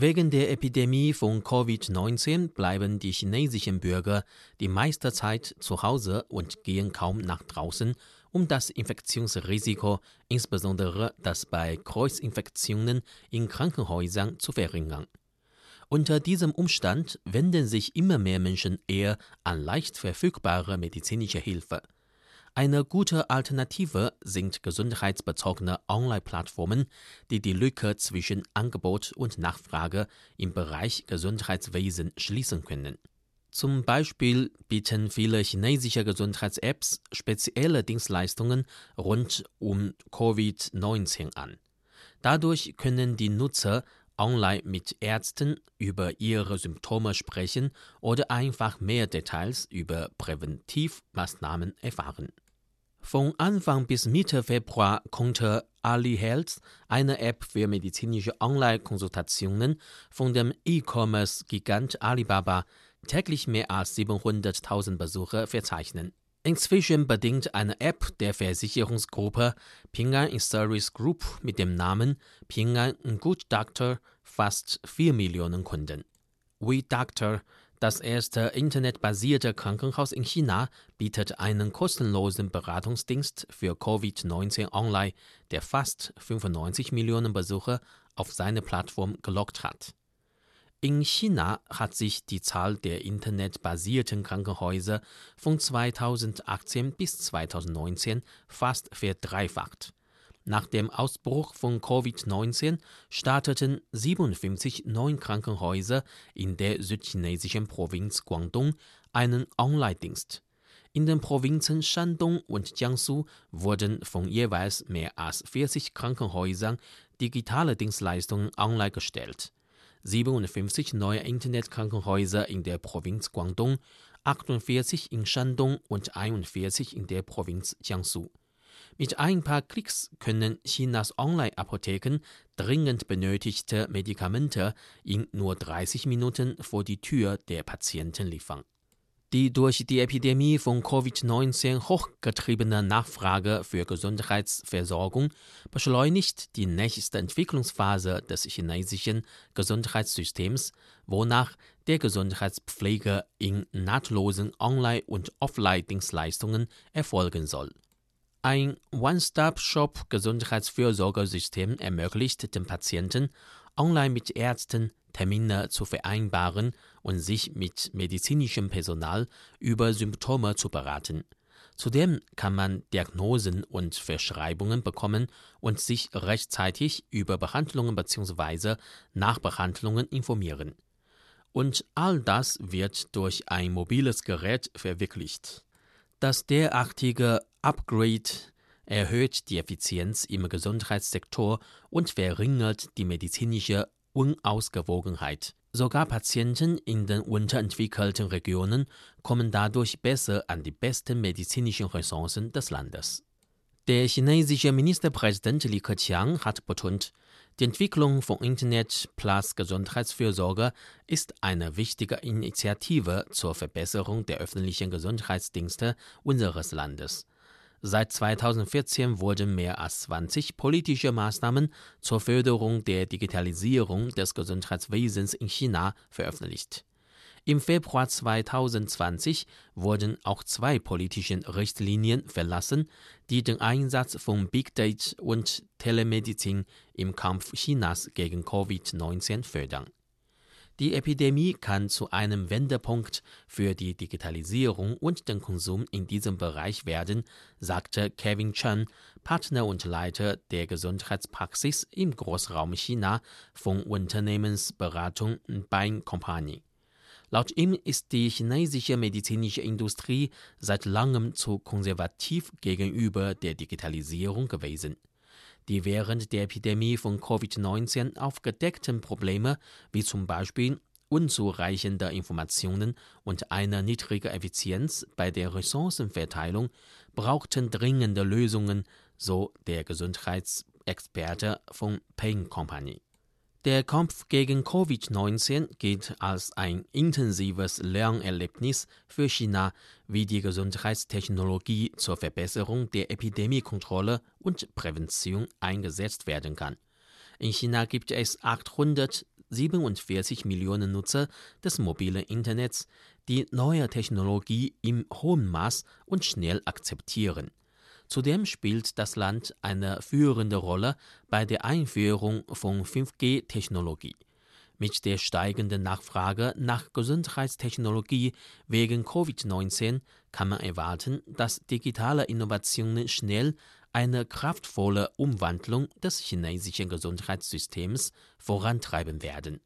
Wegen der Epidemie von Covid-19 bleiben die chinesischen Bürger die meiste Zeit zu Hause und gehen kaum nach draußen, um das Infektionsrisiko, insbesondere das bei Kreuzinfektionen in Krankenhäusern, zu verringern. Unter diesem Umstand wenden sich immer mehr Menschen eher an leicht verfügbare medizinische Hilfe. Eine gute Alternative sind gesundheitsbezogene Online-Plattformen, die die Lücke zwischen Angebot und Nachfrage im Bereich Gesundheitswesen schließen können. Zum Beispiel bieten viele chinesische Gesundheits-Apps spezielle Dienstleistungen rund um Covid-19 an. Dadurch können die Nutzer online mit Ärzten über ihre Symptome sprechen oder einfach mehr Details über Präventivmaßnahmen erfahren. Von Anfang bis Mitte Februar konnte Ali Health, eine App für medizinische Online-Konsultationen von dem E-Commerce-Gigant Alibaba, täglich mehr als 700.000 Besucher verzeichnen. Inzwischen bedient eine App der Versicherungsgruppe Ping An Insurance Group mit dem Namen Ping An Good Doctor fast 4 Millionen Kunden. WeDoctor, das erste internetbasierte Krankenhaus in China, bietet einen kostenlosen Beratungsdienst für Covid-19 online, der fast 95 Millionen Besucher auf seine Plattform gelockt hat. In China hat sich die Zahl der internetbasierten Krankenhäuser von 2018 bis 2019 fast verdreifacht. Nach dem Ausbruch von Covid-19 starteten 57 neue Krankenhäuser in der südchinesischen Provinz Guangdong einen Online-Dienst. In den Provinzen Shandong und Jiangsu wurden von jeweils mehr als 40 Krankenhäusern digitale Dienstleistungen online gestellt. 57 neue Internetkrankenhäuser in der Provinz Guangdong, 48 in Shandong und 41 in der Provinz Jiangsu. Mit ein paar Klicks können Chinas Online-Apotheken dringend benötigte Medikamente in nur 30 Minuten vor die Tür der Patienten liefern. Die durch die Epidemie von Covid-19 hochgetriebene Nachfrage für Gesundheitsversorgung beschleunigt die nächste Entwicklungsphase des chinesischen Gesundheitssystems, wonach der Gesundheitspflege in nahtlosen Online- und Offline-Dienstleistungen erfolgen soll. Ein One-Stop-Shop-Gesundheitsfürsorgesystem ermöglicht den Patienten, online mit Ärzten Termine zu vereinbaren und sich mit medizinischem Personal über Symptome zu beraten. Zudem kann man Diagnosen und Verschreibungen bekommen und sich rechtzeitig über Behandlungen bzw. Nachbehandlungen informieren. Und all das wird durch ein mobiles Gerät verwirklicht. Das derartige Upgrade erhöht die Effizienz im Gesundheitssektor und verringert die medizinische Unausgewogenheit. Sogar Patienten in den unterentwickelten Regionen kommen dadurch besser an die besten medizinischen Ressourcen des Landes. Der chinesische Ministerpräsident Li Keqiang hat betont, die Entwicklung von Internet plus Gesundheitsfürsorge ist eine wichtige Initiative zur Verbesserung der öffentlichen Gesundheitsdienste unseres Landes. Seit 2014 wurden mehr als 20 politische Maßnahmen zur Förderung der Digitalisierung des Gesundheitswesens in China veröffentlicht. Im Februar 2020 wurden auch zwei politische Richtlinien verlassen, die den Einsatz von Big Data und Telemedizin im Kampf Chinas gegen Covid-19 fördern. Die Epidemie kann zu einem Wendepunkt für die Digitalisierung und den Konsum in diesem Bereich werden, sagte Kevin Chen, Partner und Leiter der Gesundheitspraxis im Großraum China von Unternehmensberatung Bain Company. Laut ihm ist die chinesische medizinische Industrie seit langem zu konservativ gegenüber der Digitalisierung gewesen die während der Epidemie von Covid-19 aufgedeckten Probleme, wie zum Beispiel unzureichende Informationen und eine niedrige Effizienz bei der Ressourcenverteilung, brauchten dringende Lösungen, so der Gesundheitsexperte von Payne Company. Der Kampf gegen Covid-19 gilt als ein intensives Lernerlebnis für China, wie die Gesundheitstechnologie zur Verbesserung der Epidemiekontrolle und Prävention eingesetzt werden kann. In China gibt es 800 47 Millionen Nutzer des mobilen Internets die neue Technologie im hohen Maß und schnell akzeptieren. Zudem spielt das Land eine führende Rolle bei der Einführung von 5G-Technologie. Mit der steigenden Nachfrage nach Gesundheitstechnologie wegen Covid-19 kann man erwarten, dass digitale Innovationen schnell eine kraftvolle Umwandlung des chinesischen Gesundheitssystems vorantreiben werden